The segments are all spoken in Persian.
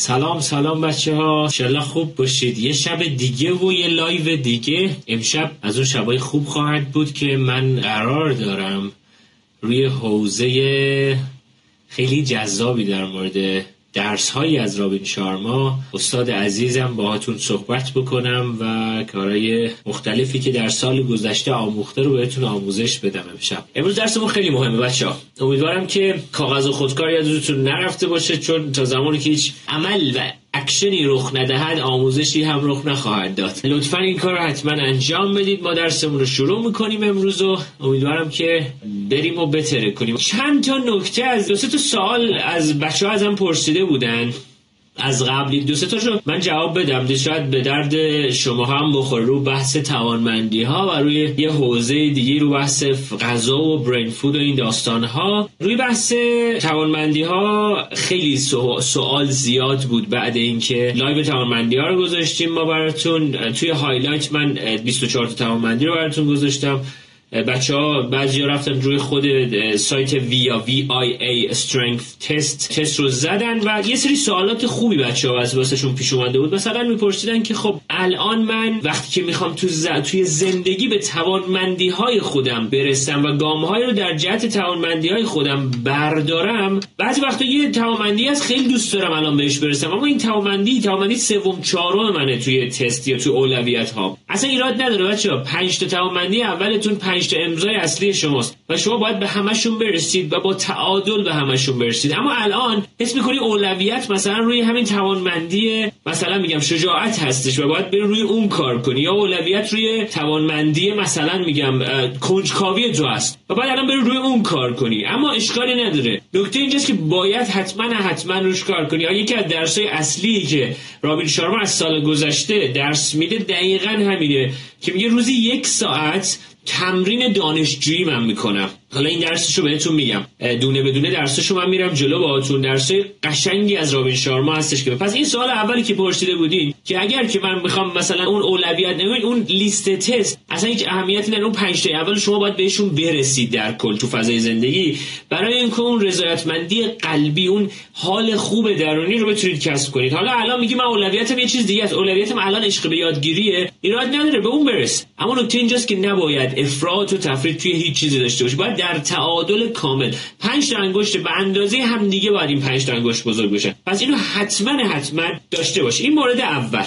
سلام سلام بچه ها ایشالا خوب باشید. یه شب دیگه و یه live دیگه. امشب از اون شبای خوب خواهد بود که من قرار دارم روی حوزه خیلی جذابی در مورد درس هایی از رابین شارما. استاد عزیزم باهاتون صحبت بکنم و کارهای مختلفی که در سال گذشته آموخته رو بهتون آموزش بدم امشب. امروز درسمون خیلی مهمه بچه ها امیدوارم که کاغذ و خودکار یادتون نرفته باشه چون تا زمانی که هیچ عمل و اکشنی رخ ندهد آموزشی هم رخ نخواهد داد. لطفا این کار رو حتما انجام بدید. ما درسمون رو شروع می‌کنیم امروز و امیدوارم که بریم و بتره کنیم چند تا نکته از دو تا سوال از بچه ها ازم پرسیده بودن. از قبلی دو سه تاشو من جواب بدم. شاید به درد شما هم بخور رو بحث توانمندی ها و روی یه حوزه دیگه رو بحث غذا و برین فود و این داستان ها روی بحث توانمندی ها خیلی سوال زیاد بود بعد اینکه live توانمندی ها رو گذاشتیم ما براتون. توی highlight من 24 تا توانمندی رو براتون گذاشتم. بچه ها بعضی ها رفتن روی خود سایت ویا VIA strength test تست رو زدن و یه سری سوالات خوبی بچه ها از واسهشون پیش اومده بود. مثلا میپرسیدن که خب الان من وقتی که می‌خوام تو ز... توی زندگی به توانمندی های خودم برسم و گام های رو در جهت توانمندی های خودم بردارم بعضی وقتا یه توانمندی از خیلی دوست دارم الان بهش برسم. اما این توانمندی توانمندی سوم چهارم منه توی تست یا توی اولویت ها اصلا ایراد نداره بچه ها پنج تا توانمندی اولتون پنج تا امضای اصلی شماست و شما باید به همشون برسید و با تعادل به همشون برسید. اما الان حس می‌کنی اولویت مثلا روی همین توانمندی مثلا میگم شجاعت هستش و باید بری روی اون کار کنی. یا اولویت روی توانمندی مثلا میگم کنجکاوی تو هست. و باید الان بری روی اون کار کنی. اما اشکالی نداره. نکته اینجاست که باید حتما حتما روش کار کنی. یکی از درسای اصلی که رابین شارما از سال گذشته درس میده دقیقا همینه که میگه روزی یک ساعت تمرین دانشجویی من می‌کنم. حالا این درسشو بهتون میگم. دونه بدونه درسشو من میرم جلو باهاتون. درسای قشنگی از رابین شارما هستش که پس این سوال اولی که پرسیده بودین که اگر که من می‌خوام مثلا اون اولویت نمید اون لیست تست اصلا هیچ اهمیتی نداره. اون 5 تا اول شما باید بهشون برسید در کل تو فضای زندگی. برای اینکه اون رضایتمندی قلبی اون حال خوب درونی رو بتونید کسب کنید. حالا الان میگی من اولویتم یه چیز دیگه است. اولویتم الان عشق به یادگیریه. ایراد نداره به اون برس. اما نکته اینجاست که نباید افراط و تفرید توی هیچ چیزی داشته باشی. باید در تعادل کامل. پنج تا انگشت به اندازه هم دیگه باید این پنج تا انگشت بزرگ بشه. پس اینو حتما حتما داشته باش. این مورد اول.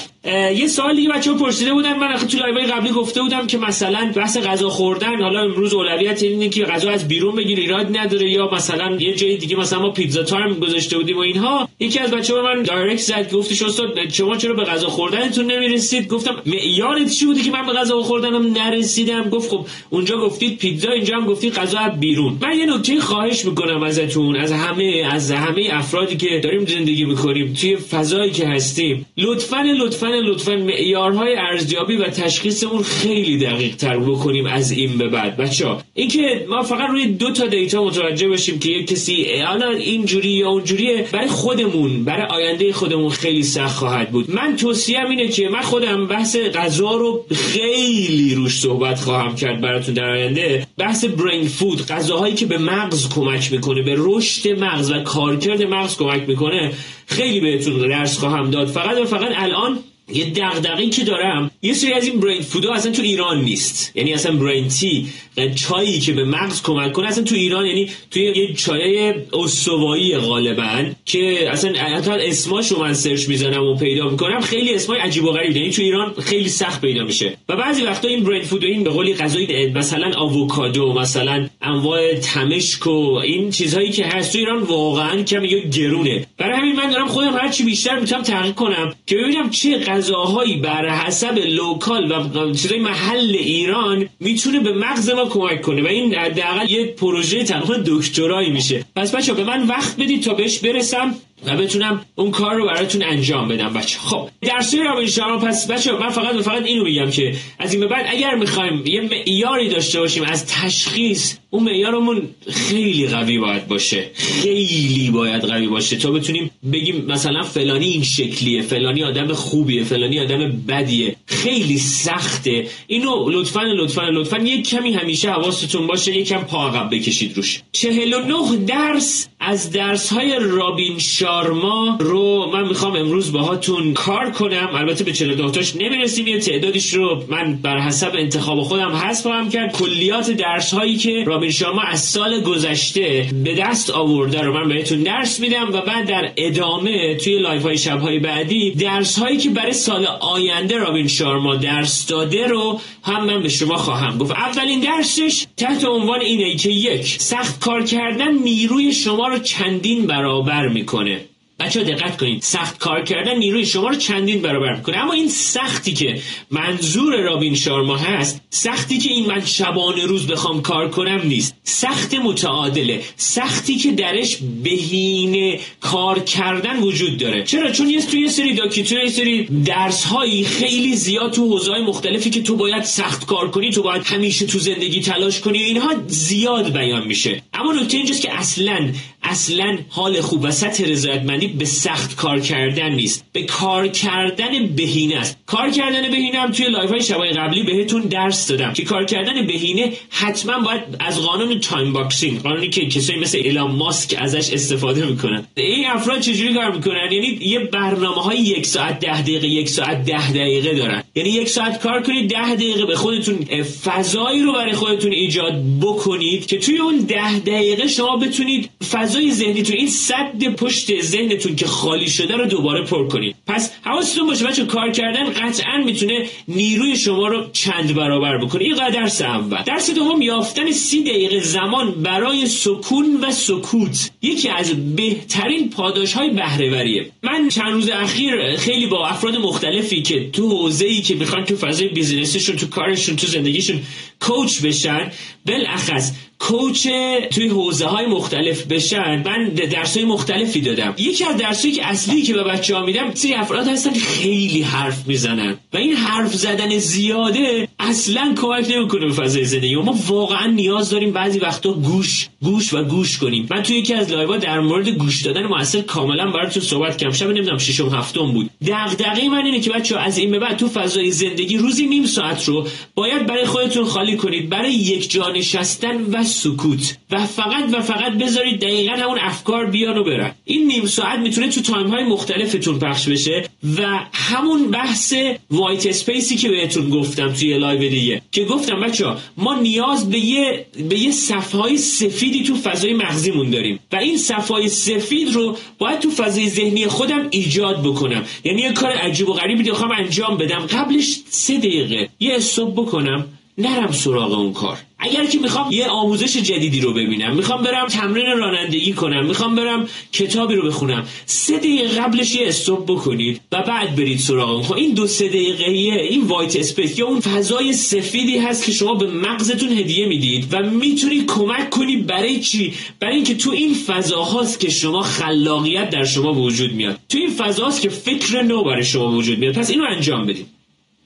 یه سوال دیگه بچه‌ها پرسیده بودن. من تو live های قبلی گفته بودم که مثلا بحث غذا خوردن حالا امروز اولویت اینه که غذا از بیرون بگیر ایراد نداره یا مثلا یه جای دیگه مثلا ما پیتزا time گذاشته بودیم و اینها. یکی از بچه‌ها من direct زد گفتش استاد شما چرا به غذا خوردنتون نمی‌رسید؟ گفتم معیارت چی بودی که من به غذا خوردنم نرسیدم؟ گفت خب اونجا گفتید پیتزا اینجا هم گفتید غذا از بیرون. من یه نکته خواهش می‌کنم ازتون از همه از همه افرادی که داریم زندگی می‌کنیم توی فضایی که هستیم لطفا لطفا لطفا معیارهای ارزیابی و تشخیصمون خیلی دقیق تر بکنیم از این به بعد. بچه اینکه ما فقط روی دو تا دیتا متوجه باشیم که یک کسی حالا اینجوری یا اونجوریه برای خودمون برای آینده خودمون خیلی سخت خواهد بود. من توصیهم اینه که من خودم بحث غذا رو خیلی روش صحبت خواهم کرد براتون در آینده. بحث برین فود غذاهایی که به مغز کمک می‌کنه به رشد مغز و کارکرد مغز کمک می‌کنه خیلی بهتون درس خواهم داد. فقط و فقط الان یه دغدغه‌ای که دارم یه سری از این brain food ا اصلا تو ایران نیست. یعنی اصلا brain tea چایی که به مغز کمک کنه اصلا تو ایران یعنی توی یه چای استوایی غالبا. که اصلا حتی اسماشو من سرچ می‌زنم و پیدا می‌کنم خیلی اسمای عجیب و غریب. یعنی تو ایران خیلی سخت پیدا میشه. و بعضی وقتا این brain food این به قولی غذای مثلا آووکادو مثلا انواع تمشک و این چیزهایی که هست تو ایران واقعا کم یا گرونه. برای همین من دارم خودم هر چی بیشتر می‌تونم تحقیق کنم که ببینم چه غذاهایی بر حسب local و چیزای محل ایران می‌تونه به مغز ما کمک کنه. و این حداقل یه پروژه تنها دکترایی میشه. پس بچه به من وقت بدید تا بهش برسم. some. و بتونم اون کار رو براتون انجام بدم بچه. خب درسی رابین شما پس بچه من فقط و فقط اینو میگم که از این به بعد اگر می‌خوایم یه معیاری داشته باشیم از تشخیص اون معیارمون خیلی قوی باید باشه. خیلی باید قوی باشه تا بتونیم بگیم مثلا فلانی این شکلیه فلانی آدم خوبیه فلانی آدم بدیه. خیلی سخته. اینو لطفا لطفا لطفا یک کمی همیشه حواستون باشه یک کم پا عقب بکشید روش. 49 درس از درس های رابین شا شارما رو من می‌خوام امروز باهاتون کار کنم. البته به 42 تاش نمی‌رسیم. یه تعدادیش رو من بر حسب انتخاب خودم حذف خواهم کرد. کلیات درس هایی که رابین شارما از سال گذشته به دست آورده رو من بهتون درس میدم و بعد در ادامه توی live های شب های بعدی درس هایی که برای سال آینده رابین شارما درس داده رو هم من به شما خواهم گفت. اولین درسش تحت عنوان اینه که یک سخت کار کردن نیروی شما رو چندین برابر می‌کنه. بچه دقت کنید سخت کار کردن نیروی شما رو چندین برابر می‌کنه. اما این سختی که منظور رابین شارما هست سختی که این من شبانه روز بخوام کار کنم نیست. سخت متعادله. سختی که درش بهینه کار کردن وجود داره. چرا؟ چون یه توی سری یه سری درس هایی خیلی زیاد تو حوزه مختلفی که تو باید سخت کار کنی تو باید همیشه تو زندگی تلاش کنی اینها زیاد بیان میشه. اما نکته اینجاست که اصلا اصلا حال خوب و سطح رضایتمندی به سخت کار کردن نیست. به کار کردن بهینه است. کار کردن بهینه هم توی live های شبای قبلی بهتون درس دادم که کار کردن بهینه حتما باید از قانون time boxing قانونی که کسایی مثل ایلان ماسک ازش استفاده می‌کنن. این افراد چجوری کار می‌کنن؟ یعنی یه برنامه های یک ساعت ده دقیقه یک ساعت ده دقیقه دارن. یعنی یک ساعت کار کنید ده دقیقه به خودتون فضایی رو برای خودتون ایجاد بکنید که توی اون ده دقیقه شما بتونید فضای ذهنیتون این صد پشت ذهنتون که خالی شده رو دوباره پر کنید. پس حواستون باشه بچه کار کردن قطعا می‌تونه نیروی شما رو چند برابر بکنه. این درس اول. درس دوم یافتن سی دقیقه زمان برای سکون و سکوت. یکی از بهترین پاداش های بهرهوریه. من چند روز اخیر خیلی با افراد مختلفی که تو حوزه ای که می‌خوان تو فضای بیزینسشون تو کارشون تو زندگیشون کوچ بشن بالاخص کوچ توی حوزه های مختلف بشن. من درس های مختلفی دادم. یکی از درس که اصلی که به بچه ها میدم سری افراد هستن خیلی حرف می‌زنن. و این حرف زدن زیاده اصلا کمک نمی‌کنه به فضای زندگی. ما واقعا نیاز داریم بعضی وقتا گوش گوش و گوش کنیم. من توی یکی از لایوها در مورد گوش دادن موثر کاملا براتون صحبت کردم. شب نمی‌دونم ششم هفتم بود. دغدغه من اینه که بچه از این به بعد تو فضای زندگی روزی نیم ساعت رو باید برای خودتون خالی کنید. برای یک جا نشستن و سکوت. و فقط و فقط بذارید دقیقا همون افکار بیان و برن. این نیم ساعت می‌تونه تو time های مختلفتون پخش بشه. و همون بحث white space ی که بهتون گفتم توی live که گفتم بچه ما نیاز به یه به یه صفحه سفیدی تو فضای مغزیمون داریم. و این صفحه سفید رو باید تو فضای ذهنی خودم ایجاد بکنم. یعنی یه کار عجیب و غریبی بخوام انجام بدم. قبلش سه دقیقه. یه stop بکنم. نرم سراغ اون کار. اگر که می‌خوام یه آموزش جدیدی رو ببینم می‌خوام برم تمرین رانندگی کنم می‌خوام برم کتابی رو بخونم سه دقیقه قبلش یه stop بکنید و بعد برید سراغ خب این دو سه دقیقه این white space یا اون فضای سفیدی هست که شما به مغزتون هدیه می‌دید و می‌تونید کمک کنی برای چی؟ برای اینکه تو این فضاهاست که شما خلاقیت در شما وجود میاد. تو این فضاست که فکر نو برای شما وجود میاد. پس اینو انجام بدید.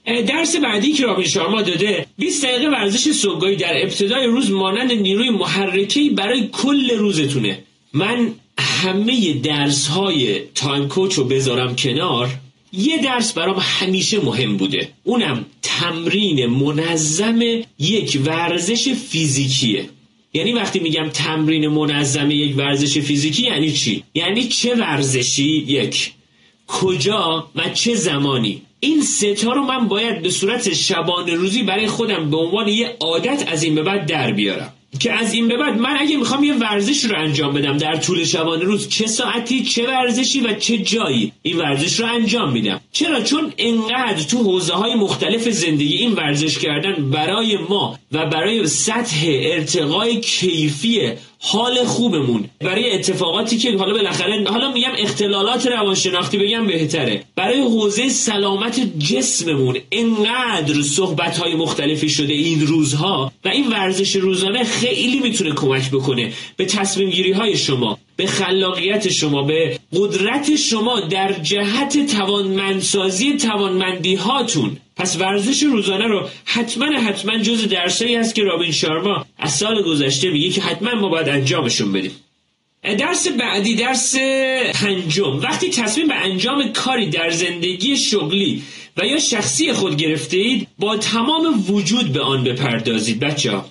درس بعدی که رابین شارما داده 20 دقیقه ورزش صبحگاهی در ابتدای روز مانند نیروی محرکه برای کل روزتونه. من همه درس های تایم کوچ رو بذارم کنار. یه درس برام همیشه مهم بوده. اونم تمرین منظم یک ورزش فیزیکیه. یعنی وقتی میگم تمرین منظم یک ورزش فیزیکی یعنی چی؟ یعنی چه ورزشی؟ یک. کجا و چه زمانی؟ این ستا رو من باید به صورت شبانه روزی برای خودم به عنوان یه عادت از این به بعد در بیارم. که از این به بعد من اگه می‌خوام یه ورزش رو انجام بدم در طول شبانه روز چه ساعتی چه ورزشی و چه جایی این ورزش رو انجام میدم. چرا؟ چون انقدر تو حوزه های مختلف زندگی این ورزش کردن برای ما و برای سطح ارتقای کیفی حال خوبمون. برای اتفاقاتی که حالا بالاخره حالا میگم اختلالات روانشناختی بگم بهتره. برای حوزه سلامت جسممون انقدر صحبت های مختلفی شده این روزها و این ورزش روزانه خیلی می‌تونه کمک بکنه به تصمیم گیری های شما به خلاقیت شما به قدرت شما در جهت توانمندسازی توانمندی هاتون پس ورزش روزانه رو حتما حتما جز درسایی هست که رابین شارما از سال گذشته میگه که حتما ما باید انجامشون بدیم. درس بعدی درس پنجم. وقتی تصمیم به انجام کاری در زندگی شغلی و یا شخصی خود گرفته اید با تمام وجود به آن بپردازید. بچه ها.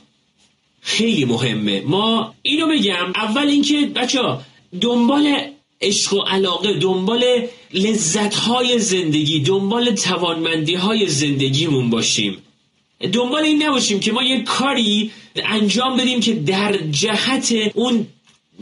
خیلی مهمه. ما اینو بگم اول اینکه بچه ها دنبال عشق و علاقه دنبال لذتهای زندگی دنبال توانمندی زندگیمون باشیم. دنبال این نباشیم که ما یه کاری انجام بدیم که در جهت اون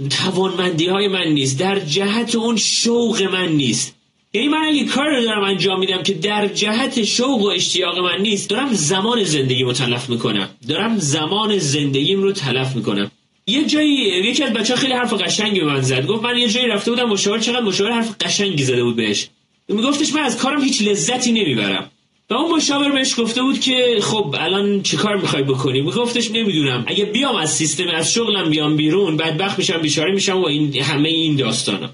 توانمندی های من نیست در جهت اون شوق من نیست. یعنی من اگه کار رو دارم انجام میدم که در جهت شوق و اشتیاق من نیست دارم زمان زندگی رو تلف می‌کنم. دارم زمان زندگیم رو تلف می‌کنم. یه جایی یکی از بچه خیلی حرف قشنگی به من زد. گفت من یه جایی رفته بودم مشاور چقدر مشاور حرف قشنگی زده بود بهش. میگفتش من از کارم هیچ لذتی نمی‌برم. و اون مشاور بهش گفته بود که خب الان چی کار می‌خوای بکنی؟ میگفتش نمی‌دونم. اگه بیام از سیستم از شغلم بیام بیرون بدبخت میشم بیچاره میشم و این همه این داستانا.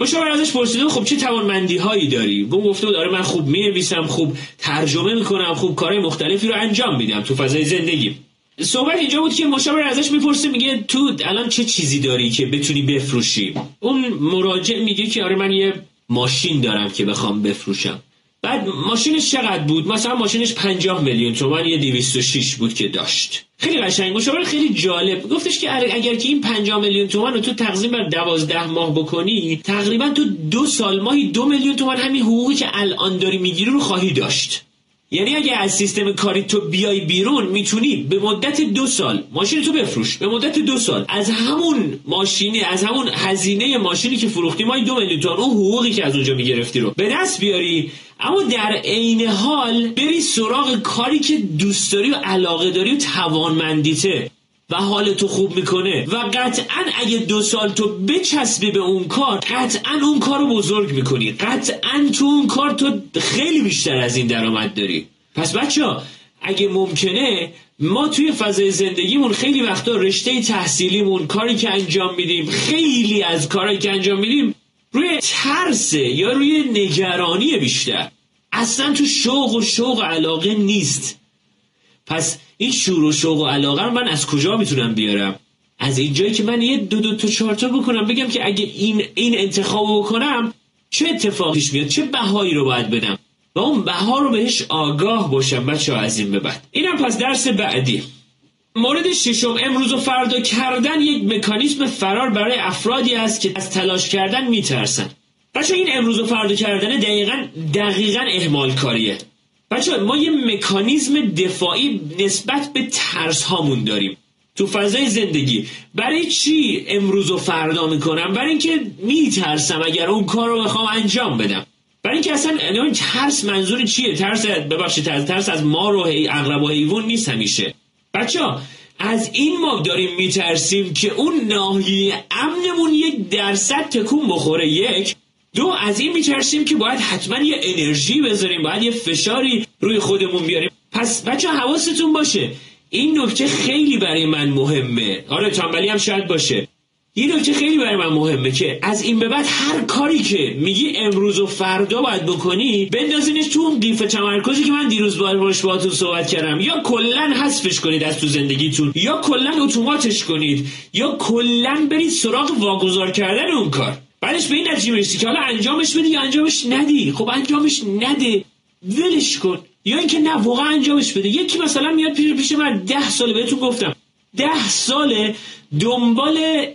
مشاور ازش پرسیده خب چه توانمندی هایی داری؟ اون گفته بود آره من خوب می‌نویسم خوب ترجمه می‌کنم خوب کارهای مختلفی رو انجام میدم تو فضای زندگی. صحبت اینجا بود که مشاور ازش می‌پرسه میگه تو الان چه چیزی داری که بتونی بفروشی؟ اون مراجع میگه که آره من یه ماشین دارم که بخوام بفروشم. بعد ماشینش چقدر بود؟ مثلا ماشینش 50 میلیون تومان یه 206 بود که داشت. خیلی قشنگ. مشاور خیلی جالب. گفتش که اگر که این 50 میلیون تومان رو تو تقسیم بر 12 ماه بکنی تقریبا تو دو سال ماهی دو میلیون تومان همین حقوقی که الان داری می‌گیری رو خواهی داشت. یعنی اگه از سیستم کاری تو بیای بیرون می‌تونی به مدت دو سال ماشین تو بفروش. به مدت دو سال. از همون ماشینی از همون هزینه ماشینی که فروختی مای دو میلیون تومان اون حقوقی که از اونجا می‌گرفتی رو به دست بیاری. اما در عین حال بری سراغ کاری که دوست داری و علاقه داری و توانمندیته. و حال تو خوب می‌کنه. و قطعا اگه دو سال تو بچسبی به اون کار قطعا اون کار رو بزرگ می‌کنی. قطعا تو اون کار تو خیلی بیشتر از این درآمد داری. پس بچه ها اگه ممکنه ما توی فضای زندگیمون خیلی وقتا رشته تحصیلیمون کاری که انجام میدیم خیلی از کاری که انجام میدیم روی ترس یا روی نگرانی بیشتر. اصلا تو شوق و شوق علاقه نیست. پس این شور و شوق و علاقه من از کجا می‌تونم بیارم؟ از اینجایی که من یه دو دو تا چهارتا بکنم بگم که اگه این این انتخاب بکنم چه اتفاقیش میاد؟ چه بهایی رو باید بدم؟ و اون بها رو بهش آگاه باشم بچه از این به بعد. اینم پس درس بعدی. مورد ششم امروز و فردا کردن یک مکانیزم فرار برای افرادی است که از تلاش کردن میترسن. بچه این امروز و فردا کردن دقیقا دقیقا اهمال کاریه. بچه ما یه مکانیزم دفاعی نسبت به ترس هامون داریم. تو فضای زندگی. برای چی امروز و فردا می‌کنم؟ برای اینکه میترسم اگر اون کار رو بخوام انجام بدم. برای اینکه اصلا این ترس منظور چیه؟ ترس ببخشید ترس از ما رو اغرب و حیوان نیست همیشه. بچه از این ما داریم میترسیم که اون ناحیه امنمون یک درصد تکون بخوره. یک. دو از این میترسیم که باید حتما یه انرژی بذاریم باید یه فشاری روی خودمون بیاریم. پس بچه حواستون باشه. این نکته خیلی برای من مهمه. آره تنبلی هم شاید باشه. یه نکته خیلی برای من مهمه که از این به بعد هر کاری که میگی امروز و فردا باید بکنی بندازینش تو اون قیف تمرکزی که من دیروز باش باهاتون صحبت کردم. یا کلا حذفش کنید از تو زندگیتون یا کلا اتوماتش کنید یا کلا برید سراغ واگذار کردن اون کار. بعدش به این نتیجه می‌رسی که حالا انجامش بدی یا انجامش ندی؟ خب انجامش نده. ولش کن. یا اینکه نه واقعا انجامش بده. یکی مثلا میاد پیش پیش من ده ساله بهتون گفتم. ده ساله دنبال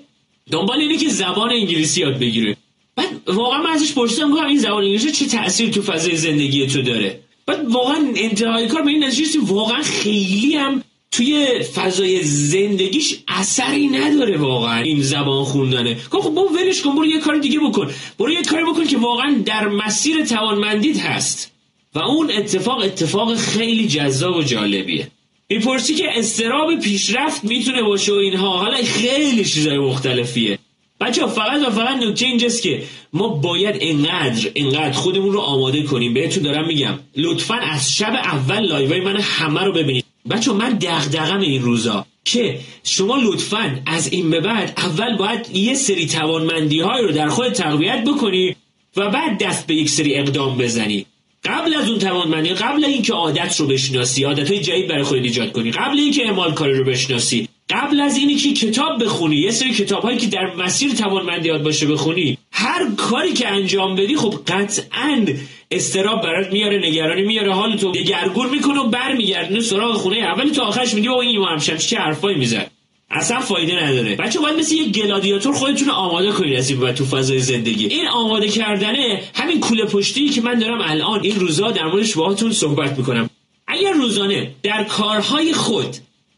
دنبال اینه که زبان انگلیسی یاد بگیره. بعد واقعا من ازش پرسیدم گفتم این زبان انگلیسی چه تاثیر تو فضای زندگی تو داره؟ بعد واقعا انتهای کار به این نتیجه واقعا خیلی هم توی فضای زندگیش اثری نداره واقعا این زبان خوندنه. خب با ولش کن برو یه کار دیگه بکن. برو یه کاری بکن که واقعا در مسیر توانمندیت هست. و اون اتفاق اتفاق خیلی جذاب و جالبیه. می‌پرسی که استراب پیشرفت می‌تونه باشه و اینها. حالا خیلی چیزای مختلفیه. بچه فقط و فقط نکته اینجاست که ما باید انقدر انقدر خودمون رو آماده کنیم. بهتون دارم میگم لطفا از شب اول لایوهای من همه رو ببینید. بچه من دغدغم این روزا که شما لطفا از این به بعد اول باید یه سری توانمندی های رو در خود تقویت بکنی و بعد دست به یک سری اقدام بزنی. قبل از اون توانمندی قبل اینکه عادت رو بشناسی عادت های جدید برای خودت ایجاد کنی قبل اینکه اعمال کاری رو بشناسی قبل از اینی که کتاب بخونی یه سری کتاب هایی که در مسیر توانمندیات باشه بخونی هر کاری که انجام بدی خب قطعا استراب برات میاره نگرانی میاره حال تو دگرگون می‌کنه و برمیگردونه سراغ خونه. اول تو آخرش میگه او این همشم چه حرفایی می‌زد؟ اصلا فایده نداره. بچه باید مثل یه گلادیاتور خودتون آماده کنید از این تو فضای زندگی. این آماده کردنه همین کوله پشتی که من دارم الان این روزا در موردش باهاتون صحبت می‌کنم. اگر روزانه در کارهای خود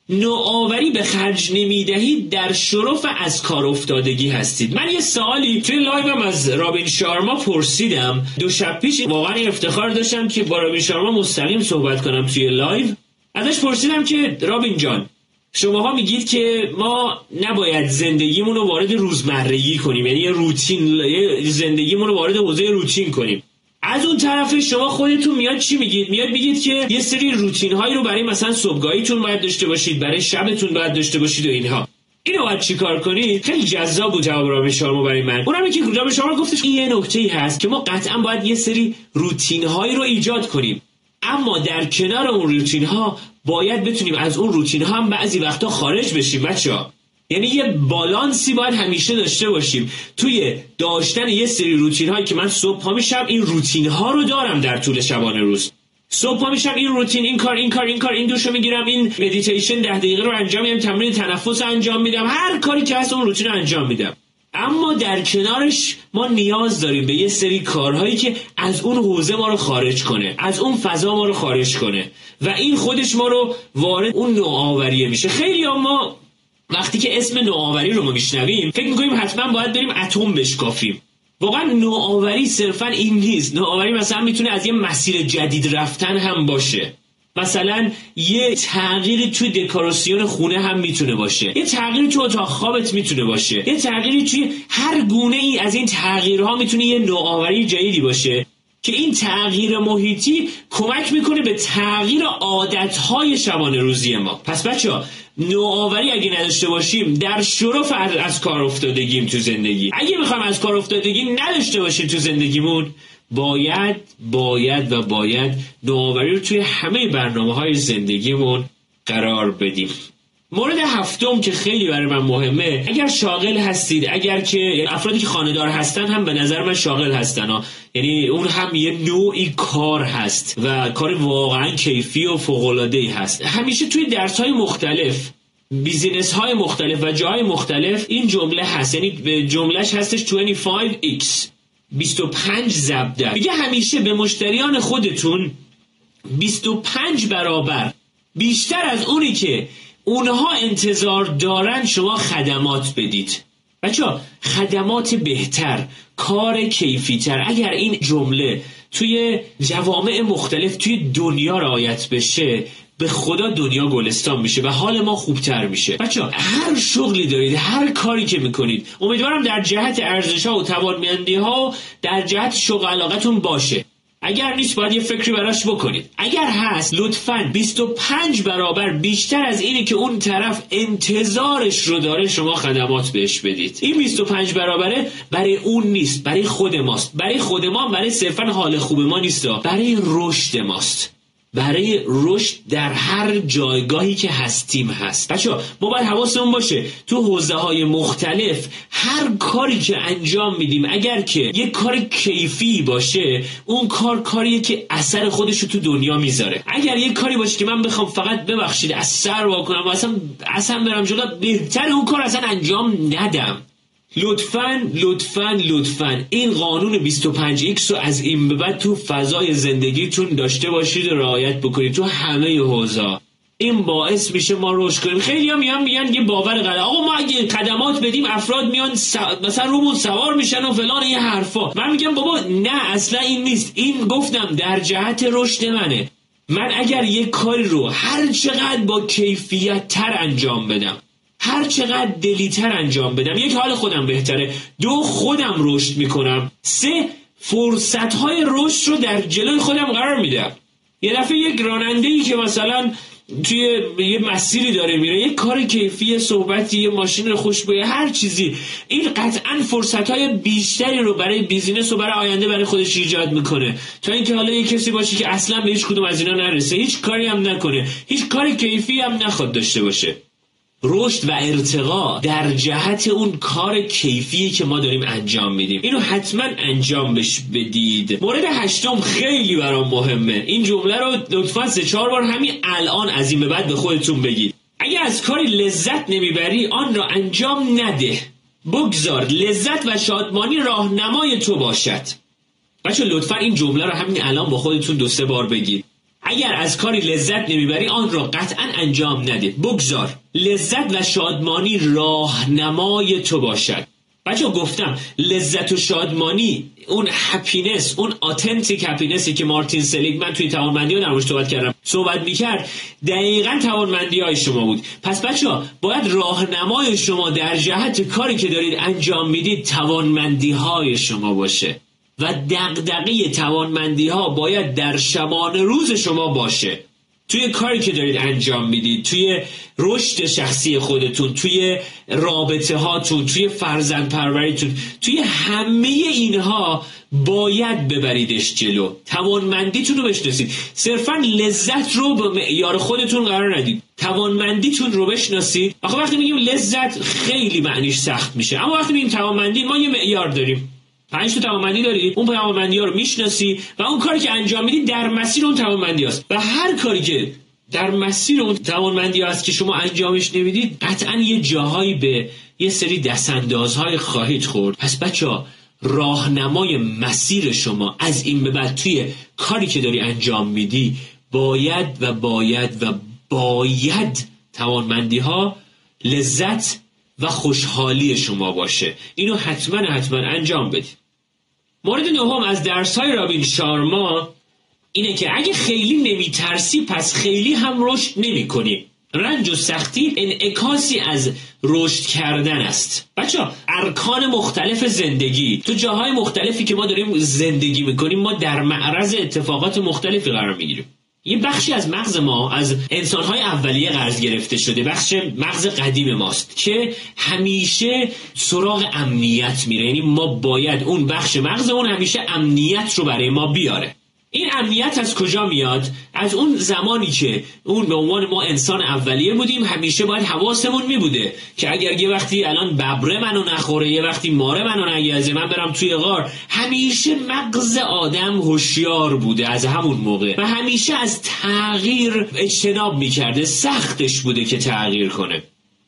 نوآوری به خرج نمی‌دهید در شرف از کار افتادگی هستید. من یه سوالی توی live م از رابین شارما پرسیدم. دو شب پیش واقعا افتخار داشتم که با رابین شارما مستقیم صحبت کنم توی live ازش پرسیدم که رابین جان شماها میگید که ما نباید زندگیمون رو وارد روزمرگی کنیم. یعنی روتین زندگیمون رو وارد حوزه روتین کنیم. از اون طرف شما خودتون میاد چی میگید؟ میاد میگید که یه سری روتین هایی رو برای مثلا صبحگاهیتون باید داشته باشید برای شبتون باید داشته باشید و اینها. اینو باید چیکار کنید؟ خیلی جذاب بود جواب رابین شارما برای من. اونم که رابین شارما گفتش این یه نکته ای هست که ما قطعا باید یه سری روتین هایی رو ایجاد کنیم. اما در کنار اون روتین ها باید بتونیم از اون روتین ها هم بعضی وقتا خارج بشیم بچه یعنی یه بالانسی باید همیشه داشته باشیم. توی داشتن یه سری روتین هایی که من صبح ها میشم این روتین ها رو دارم در طول شبانه روز. صبح ها میشم این روتین این کار این کار این کار این دوشو می‌گیرم این مدیتیشن ده دقیقه رو انجام میدم تمرین تنفس انجام میدم هر کاری که هست اون روتین رو انجام میدم. اما در کنارش ما نیاز داریم به یه سری کارهایی که از اون حوزه ما رو خارج کنه از اون فضا ما رو خارج کنه. و این خودش ما رو وارد اون نوآوریه میشه. خیلی ما وقتی که اسم نوآوری رو ما میشنویم فکر می‌کنیم حتما باید بریم اتم بشکافیم. واقعا نوآوری صرفا این نیست. نوآوری مثلا می‌تونه از یه مسیر جدید رفتن هم باشه. مثلا یه تغییری توی دکوراسیون خونه هم می‌تونه باشه. یه تغییری توی اتاق خوابت می‌تونه باشه. یه تغییری توی هر گونه ای از این تغییرها می‌تونه یه نوآوری جدیدی باشه که این تغییر محیطی کمک می‌کنه به تغییر عادتهای شبانه روزی ما. پس بچه ها نوآوری اگه نداشته باشیم در شرف از کار افتادگیم تو زندگی. اگه می‌خوایم از کار افتادگی نداشته باشیم تو زندگیمون باید باید و باید نوآوری رو توی همه برنامه های زندگیمون قرار بدیم. مورد هفتم که خیلی برای من مهمه اگر شاغل هستید اگر که افرادی که خاندار هستن هم به نظر من شاغل هستن ها. یعنی اون هم یه نوعی کار هست و کار واقعا کیفی و فوقلاده هست. همیشه توی درس های مختلف بیزینس های مختلف و جای مختلف این جمله هست. یعنی جملهش هستش 25x 25 زبده. میگه همیشه به مشتریان خودتون 25 برابر بیشتر از اونی که اونها انتظار دارن شما خدمات بدید. بچه خدمات بهتر کار کیفیتر. اگر این جمله توی جوامع مختلف توی دنیا رعایت بشه به خدا دنیا گلستان میشه و حال ما خوبتر میشه. بچه هر شغلی دارید هر کاری که می‌کنید امیدوارم در جهت ارزش ها و توانمندی ها در جهت شغل علاقتون باشه. اگر نیست باید یه فکری براش بکنید. اگر هست لطفا 25 برابر بیشتر از اینی که اون طرف انتظارش رو داره شما خدمات بهش بدید. این 25 برابره برای اون نیست برای خود ماست. برای خود ما برای صرفا حال خوب ما نیست. برای رشد ماست. برای رشد در هر جایگاهی که هستیم هست. بچه ما باید حواسمون باشه. تو حوزه های مختلف هر کاری که انجام میدیم اگر که یک کار کیفی باشه اون کار کاریه که اثر خودش رو تو دنیا می‌ذاره. اگر یک کاری باشه که من بخوام فقط ببخشید از سر واکنم و اصلا اصلا برم جلو بهتر اون کار اصلا انجام ندم. لطفا لطفا لطفا. این قانون 25x رو از این به بعد تو فضای زندگیتون داشته باشید و رعایت بکنید تو همه حوزا. این باعث میشه ما رشد کنیم. خیلی هم میان میگن یه باور غلط. آقا ما اگه خدمات بدیم افراد میان س... مثلا رومون سوار میشن و فلان یه حرفا. من میگم بابا نه اصلا این نیست. این گفتم در جهت رشد منه. من اگر یه کاری رو هر چقدر با کیفیت تر انجام بدم هر چقدر دلیتر انجام بدم یک حال خودم بهتره. دو خودم رشد می‌کنم. سه فرصت های رشد رو در جلوی خودم قرار میدم. یه دفعه یک راننده ای که مثلا توی یه مسیری داره میره یه کار کیفی صحبتی یه ماشین خوشبوی هر چیزی این قطعا فرصت های بیشتری رو برای بیزینس و برای آینده برای خودش ایجاد می‌کنه. تا اینکه حالا یه کسی باشه که اصلا به هیچ کدوم از اینا نرسه. هیچ کاری هم نکنه. هیچ کار کیفی هم نخواد داشته باشه. رشد و ارتقا در جهت اون کار کیفی که ما داریم انجام میدیم. اینو حتما انجام بش بدید. مورد هشتم خیلی برام مهمه. این جمله رو لطفا سه چهار بار همین الان از این به بعد به خودتون بگید. اگر از کاری لذت نمی‌بری آن را انجام نده. بگذار لذت و شادمانی راهنمای تو باشد. بچه لطفا این جمله رو همین الان با خودتون دو سه بار بگید. اگر از کاری لذت نمی‌بری آن را قطعا انجام نده بگذار لذت و شادمانی راهنمای تو باشد. بچه گفتم لذت و شادمانی اون happiness اون authentic happiness ی که مارتین سلیگمن توی توانمندی ها در صحبت کردم صحبت می‌کرد دقیقا توانمندی های شما بود. پس بچه ها باید راهنمای شما در جهت کاری که دارید انجام می‌دید توانمندی های شما باشه. و دقدقی توانمندی ها باید در شبانه روز شما باشه. توی کاری که دارید انجام می‌دید توی رشد شخصی خودتون توی رابطه هاتون توی فرزند پروریتون توی همه اینها باید ببریدش جلو. توانمندیتون رو بشناسید. صرفا لذت رو به معیار خودتون قرار ندید. توانمندیتون رو بشناسید. آخه وقتی میگیم لذت خیلی معنیش سخت میشه. اما وقتی میگیم توانمندی ما یه معیار داریم. پنج تا توانمندی داری؟ اون توانمندی ها رو می‌شناسی و اون کاری که انجام میدی در مسیر اون توانمندی هست و هر کاری که در مسیر اون توانمندی هست که شما انجامش نمی‌دید قطعا یه جاهایی به یه سری دستاندازهای خواهید خورد. پس بچه ها راهنمای مسیر شما از این به بعد توی کاری که داری انجام میدی باید و باید و باید توانمندی ها لذت و خوشحالی شما باشه. اینو حتما حتما انجام بدید. مورد نهم از درس های رابین شارما اینه که اگه خیلی نمیترسی پس خیلی هم رشد نمی کنی. رنج و سختی انعکاسی از رشد کردن است. بچه ارکان مختلف زندگی. تو جاهای مختلفی که ما داریم زندگی می‌کنیم ما در معرض اتفاقات مختلفی قرار می‌گیریم. یه بخشی از مغز ما از انسانهای اولیه قرض گرفته شده. بخش مغز قدیم ماست که همیشه سراغ امنیت میره. یعنی ما باید اون بخش مغزمون همیشه امنیت رو برای ما بیاره. این امنیت از کجا میاد؟ از اون زمانی که اون به عنوان ما انسان اولیه بودیم همیشه باید حواسمون می بوده که اگر یه وقتی الان ببره منو نخوره یه وقتی ماره منو نگیزه من برم توی غار همیشه مغز آدم هوشیار بوده از همون موقع و همیشه از تغییر اجتناب می‌کرده سختش بوده که تغییر کنه.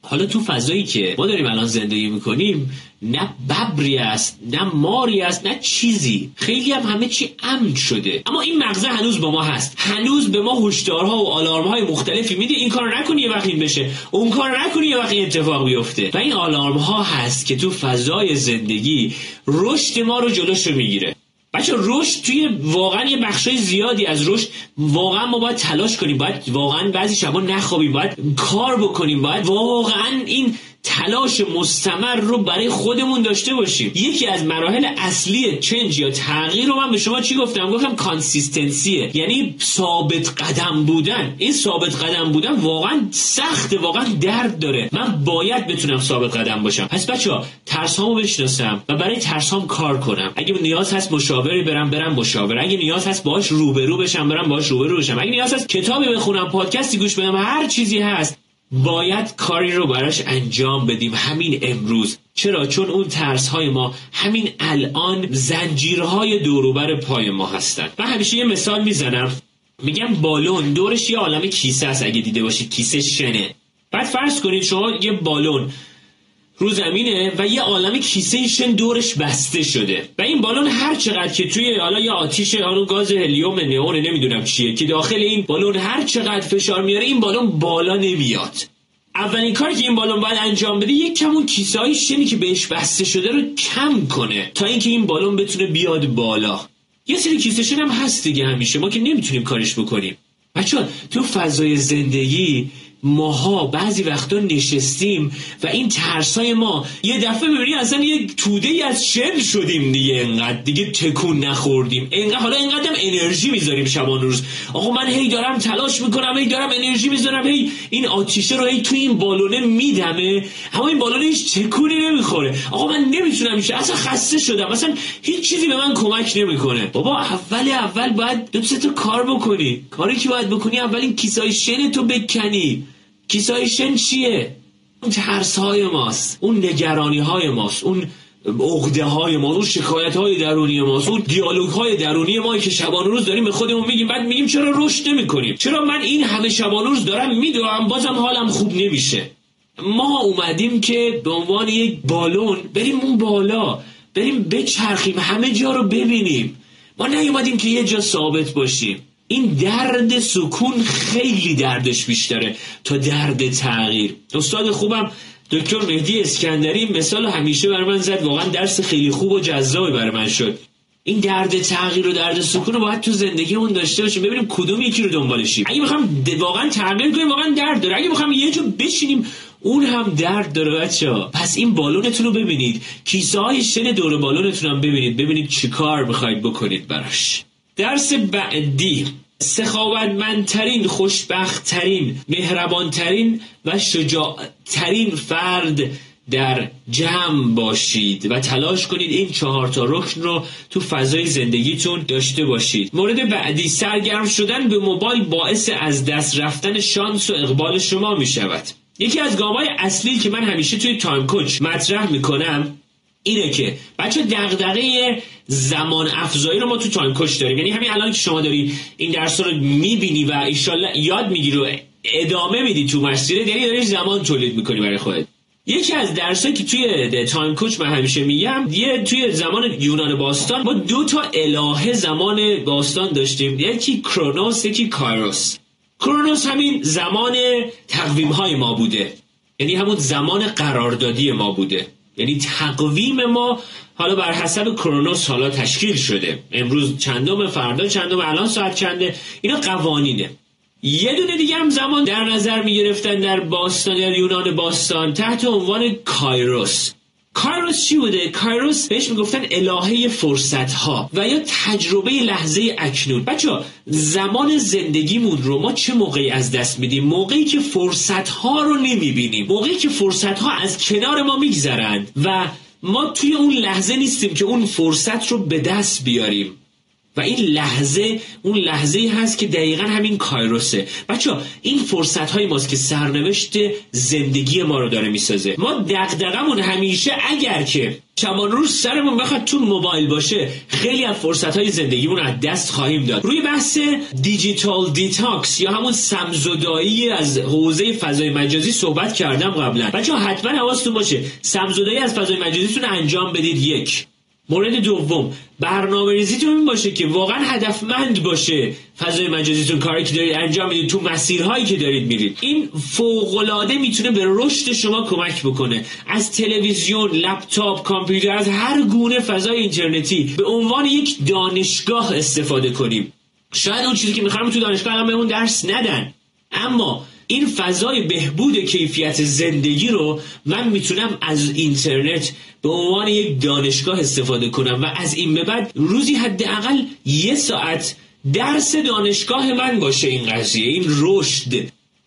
حالا تو فضایی که ما داریم الان زندگی می‌کنیم نه ببری است نه ماری است نه چیزی. خیلی هم همه چی امن شده. اما این مغزه هنوز با ما هست. هنوز به ما هشدارها و آلارم مختلفی میده. این کار نکنی یه وقت این بشه. اون کار نکنی یه وقت این اتفاق بیفته. و این آلارم ها هست که تو فضای زندگی رشد ما رو جلوش رو می‌گیره. بچه رشد توی واقعا یه بخشای زیادی از رشد واقعا ما باید تلاش کنیم باید واقعا بعضی شبا نخوابیم باید کار بکنیم باید واقعا این تلاش مستمر رو برای خودمون داشته باشیم. یکی از مراحل اصلی چنج یا تغییر رو من به شما چی گفتم؟ گفتم کانسیستنسیه یعنی ثابت قدم بودن. این ثابت قدم بودن واقعا سخته واقعا درد داره. من باید بتونم ثابت قدم باشم. پس بچه ها ترس هامو بشناسم و برای ترس هام کار کنم. اگه نیاز هست مشاوری برم برم مشاور اگه نیاز هست باش روبرو بشم برم باش روبرو بشم. اگه نیاز هست کتابی بخونم پادکستی گوش بدم هر چیزی هست باید کاری رو براش انجام بدیم. همین امروز. چرا؟ چون اون ترس های ما همین الان زنجیرهای دوروبر پای ما هستن. من همیشه یه مثال می‌زنم. میگم بالون دورش یه عالم کیسه است اگه دیده باشید. کیسه شنه. بعد فرض کنید شما یه بالون رو زمینه و یه عالم کیسه شن دورش بسته شده. و این بالون هر چقدر که توی حالا یا آتیش حالا گاز هلیوم نئون نمی‌دونم چیه که داخل این بالون هر چقدر فشار میاره این بالون بالا نمیاد. اولین کاری که این بالون باید انجام بده یک کم اون کیسه های شنی که بهش بسته شده رو کم کنه تا اینکه این بالون بتونه بیاد بالا. یه سری کیسه شن هم هست دیگه همیشه ما که نمی‌تونیم کارش بکنیم. بچه تو فضای زندگی ماها بعضی وقتا نشستیم و این ترسای ما یه دفعه ببینی اصلا یه توده ای از شن شدیم دیگه انقدر دیگه تکون نخوردیم. انقدر حالا انقدر انرژی می‌ذاریم شبان روز. آقا من هی دارم تلاش می‌کنم هی دارم انرژی می‌ذارم هی این آتیشه رو هی توی این بالونه میدمه. اما این بالونه هیچ تکونی نمی‌خوره. آقا من نمی‌تونم میشه اصلا خسته شدم. اصلا هیچ چیزی به من کمک نمی‌کنه. بابا اول اول باید دو تا کار بکنی. کاری که باید بکنی اول این کیسای شن تو بکنی. کیسای شن چیه؟ اون ترس های ماست اون نگرانی های ماست اون عقده های ما اون شکایت های درونی ما اون دیالوگ های درونی ما که شبانه روز داریم به خودمون میگیم بعد میگیم چرا رشد نمی کنیم چرا من این همه شبانه روز دارم میدوام بازم حالم خوب نمیشه. ما اومدیم که به عنوان یک بالون بریم اون بالا بریم بچرخیم همه جا رو ببینیم. ما نیومدیم که یه جا ثابت باشیم. این درد سکون خیلی دردش بیشتره تا درد تغییر. استاد خوبم دکتر مهدی اسکندری مثال همیشه بر من زد. واقعا درس خیلی خوب و جذابی بر من شد. این درد تغییر و درد سکون رو باید تو زندگیمون داشته باشیم ببینیم کدوم یکی رو دنبالشیم. اگه بخوام واقعا تغییر کنیم واقعا درد داره. اگه بخوام یه جا بشینیم اون هم درد داره بچه پس این بالونتون رو ببینید. کیسه های شن دور بالونتون هم ببینید. ببینید چی کار می‌خواید بکنید براش. درس بعدی سخاوتمندترین خوشبختترین مهربانترین و شجاعترین فرد در جمع باشید و تلاش کنید این چهار تا رکن رو تو فضای زندگیتون داشته باشید. مورد بعدی سرگرم شدن به موبایل باعث از دست رفتن شانس و اقبال شما می شود یکی از گامای اصلی که من همیشه توی time coach مطرح می‌کنم اینه که بچه دغدغه زمان افزایی رو ما تو time coach داریم. یعنی همین الان که شما داری این درس رو می‌بینی و ایشالله یاد می‌گیری و ادامه میدی تو مسیر یعنی داری زمان تولید می‌کنی برای خودت. یکی از درسایی که توی تایم کوچ من همیشه میگم یه توی زمان یونان باستان ما دو تا الهه زمان باستان داشتیم. یکی کرونوس یکی کایروس. کرونوس همین زمان تقویم های ما بوده. یعنی همون زمان قراردادی ما بوده. یعنی تقویم ما حالا بر حسب کرونوس حالا تشکیل شده. امروز چندم فردا چندم الان ساعت چنده؟ اینا قوانینه. یه دونه دیگه هم زمان در نظر می گرفتن در باستان در یونان باستان تحت عنوان کایروس. کایروس چی بوده؟ کایروس بهش می‌گفتن الهه فرصت ها و یا تجربه لحظه اکنون. بچه زمان زندگیمون رو ما چه موقعی از دست میدیم؟ موقعی که فرصت ها رو نمی‌بینیم. موقعی که فرصت ها از کنار ما میگذرند و ما توی اون لحظه نیستیم که اون فرصت رو به دست بیاریم. و این لحظه اون لحظه هست که دقیقا همین کایروسه. بچه این فرصت های ماست که سرنوشت زندگی ما رو داره می‌سازه. ما دغدغمون همیشه اگر که شبان روز سرمون بخواد تو موبایل باشه خیلی از فرصت های زندگیمون از دست خواهیم داد. روی بحث digital detox یا همون سمزدایی از حوزه فضای مجازی صحبت کردم قبلا. بچه حتما حواستون باشه سمزدایی از فضای مجازیتون انجام بدید. یک. مورد دوم برنامه ریزیتون این باشه که واقعا هدفمند باشه. فضای مجازیتون کاری که دارید انجام می‌دید تو مسیرهایی که دارید میرید. این فوقالعاده می‌تونه به رشد شما کمک بکنه. از تلویزیون لپتاپ کامپیوتر از هر گونه فضای اینترنتی به عنوان یک دانشگاه استفاده کنیم. شاید اون چیزی که می‌خوایم تو دانشگاه الان بهمون درس ندن. اما این فضای بهبود کیفیت زندگی رو من می‌تونم از اینترنت به عنوان یک دانشگاه استفاده کنم و از این به بعد روزی حداقل یه ساعت درس دانشگاه من باشه این قضیه این رشد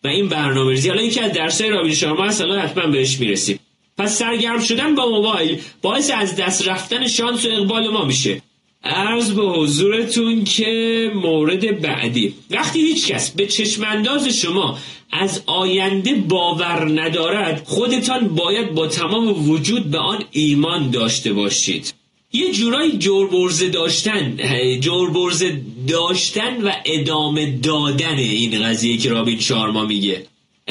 و این برنامه ریزی. حالا یکی از درسای رابین شارما هست حالا حتما بهش می‌رسیم. پس سرگرم شدن با موبایل باعث از دست رفتن شانس و اقبال ما میشه. عرض به حضورتون که مورد بعدی. وقتی هیچ کس به چشمانداز شما از آینده باور ندارد خودتان باید با تمام وجود به آن ایمان داشته باشید. یه جورایی جوربرزه داشتن جوربرزه داشتن و ادامه دادن این قضیه که رابین شارما میگه.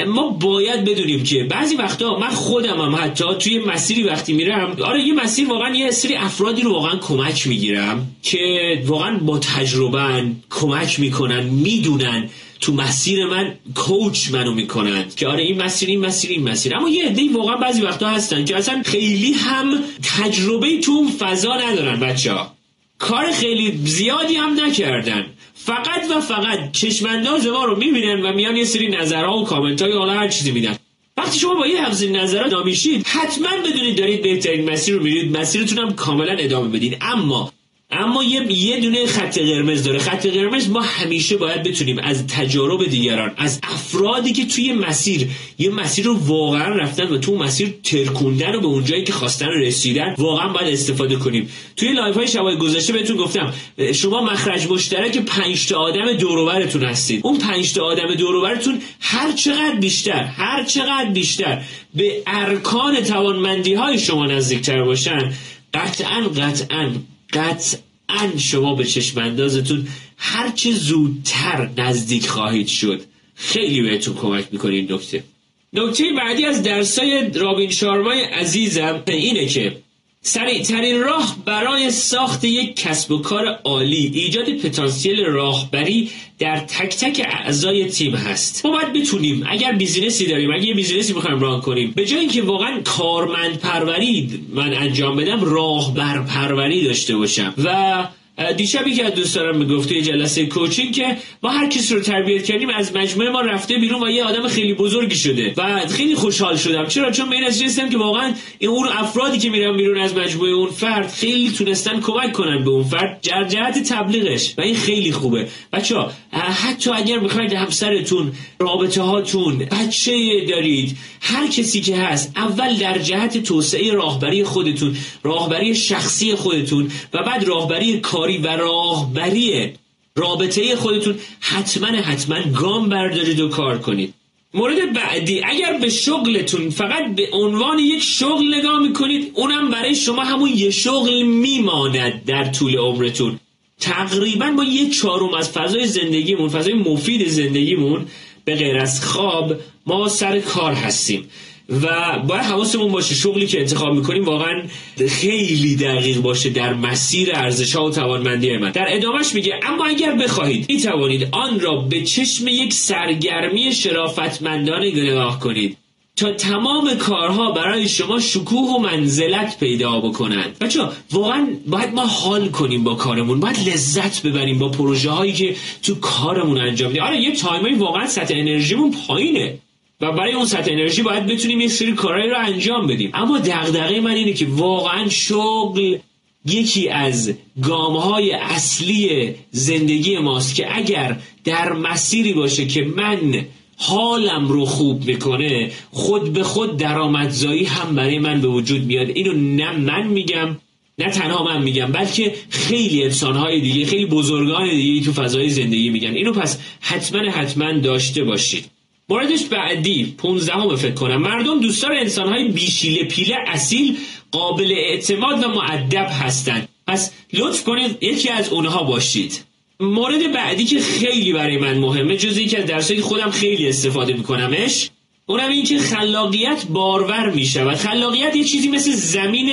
ما باید بدونیم که بعضی وقتا من خودم هم حتی توی مسیری وقتی میرم آره یه مسیر واقعا یه سری افرادی رو واقعا کمک می‌گیرم که واقعا با تجربه کمک می‌کنن می‌دونن تو مسیر من کوچ منو می‌کنند که آره این مسیر این مسیر این مسیر. اما یه عده‌ای واقعا بعضی وقتا هستن که اصلا خیلی هم تجربه تو اون فضا ندارن بچه ها کار خیلی زیادی هم نکردن. فقط و فقط چشمانداز ما رو می‌بینن و میان یه سری نظرها و کامنت های حالا هر چیزی میدن. وقتی شما با یه حفظ نظرات نامیشید حتما بدونید دارید بهترین مسیر رو میرید مسیرتون هم کاملا ادامه بدید اما اما یه یه دونه خط قرمز داره. خط قرمز ما همیشه باید بتونیم از تجارب دیگران از افرادی که توی مسیر یه مسیر رو واقعا رفتن و تو مسیر ترکوندن و به اونجایی که خواستن رسیدن واقعا باید استفاده کنیم. توی live های شبای گذشته بهتون گفتم شما مخرج مشترک پنج تا آدم دوروبرتون هستید. اون پنج تا آدم دوروبرتون هر چقدر بیشتر هر چقدر بیشتر به ارکان توانمندی های شما نزدیکتر باشن قطعا قطعا قطعا شما به چشم اندازتون هرچه زودتر نزدیک خواهید شد. خیلی بهتون کمک می‌کنه این نکته. نکته بعدی از درسای رابین شارمای عزیزم اینه که سریعترین راه برای ساخت یک کسب و کار عالی ایجاد پتانسیل راهبری در تک تک اعضای تیم هست. ما باید بتونیم اگر business ی داریم اگر یه business ی می‌خوایم run کنیم به جای اینکه واقعا کارمند پروری من انجام بدم راهبر پروری داشته باشم. و دیشبی که از دوستانم می‌گفته جلسه کوچینگ که ما هر کسی رو تربیت کردیم از مجموعه ما رفته بیرون و یه آدم خیلی بزرگی شده و خیلی خوشحال شدم. چرا؟ چون به این نتیجه که واقعا این اون افرادی که میرن بیرون از مجموعه اون فرد خیلی تونستن کمک کنن به اون فرد جهت تبلیغش و این خیلی خوبه. بچه حتی اگر می‌خواید همسرتون رابطه هاتون بچه دارید هر کسی که هست اول در جهت توسعه راهبری خودتون راهبری شخصی خودتون و بعد راهبری کاری و راهبری رابطه خودتون حتما حتما گام بردارید و کار کنید. مورد بعدی اگر به شغلتون فقط به عنوان یک شغل نگاه می‌کنید اونم برای شما همون یه شغل میماند در طول عمرتون. تقریبا با یه چهارم از فضای زندگیمون فضای مفید زندگیمون به غیر از خواب ما سر کار هستیم. و باید حواسمون باشه شغلی که انتخاب می‌کنیم واقعا خیلی دقیق باشه در مسیر ارزش و توانمندی من. در ادامهش میگه اما اگر بخواهید می توانید آن را به چشم یک سرگرمی شرافتمندانه نگاه کنید تا تمام کارها برای شما شکوه و منزلت پیدا بکنند. بچه واقعا باید ما حال کنیم با کارمون باید لذت ببریم با پروژه هایی که تو کارمون انجام میدیم. آره یه تایمایی واقعا سطح انرژیمون پایینه. و برای اون سطح انرژی باید بتونیم یه سری کارهایی رو انجام بدیم. اما دغدغه من اینه که واقعا شغل یکی از گامهای اصلی زندگی ماست که اگر در مسیری باشه که من حالم رو خوب می‌کنه خود به خود درآمدزایی هم برای من به وجود میاد. اینو نه من میگم نه تنها من میگم بلکه خیلی انسانهای دیگه خیلی بزرگان دیگه تو فضای زندگی میگن. اینو پس حتما حتما داشته باشید. موردش بعدی 15 فکر کنم. مردم دوستان انسانهای بیشیله پیله اصیل قابل اعتماد و معدب هستند. پس لطف کنید یکی از اونها باشید. مورد بعدی که خیلی برای من مهمه جز که از درسایی خودم خیلی استفاده میکنمش اونم این که خلاقیت بارور میشه و خلاقیت یه چیزی مثل زمین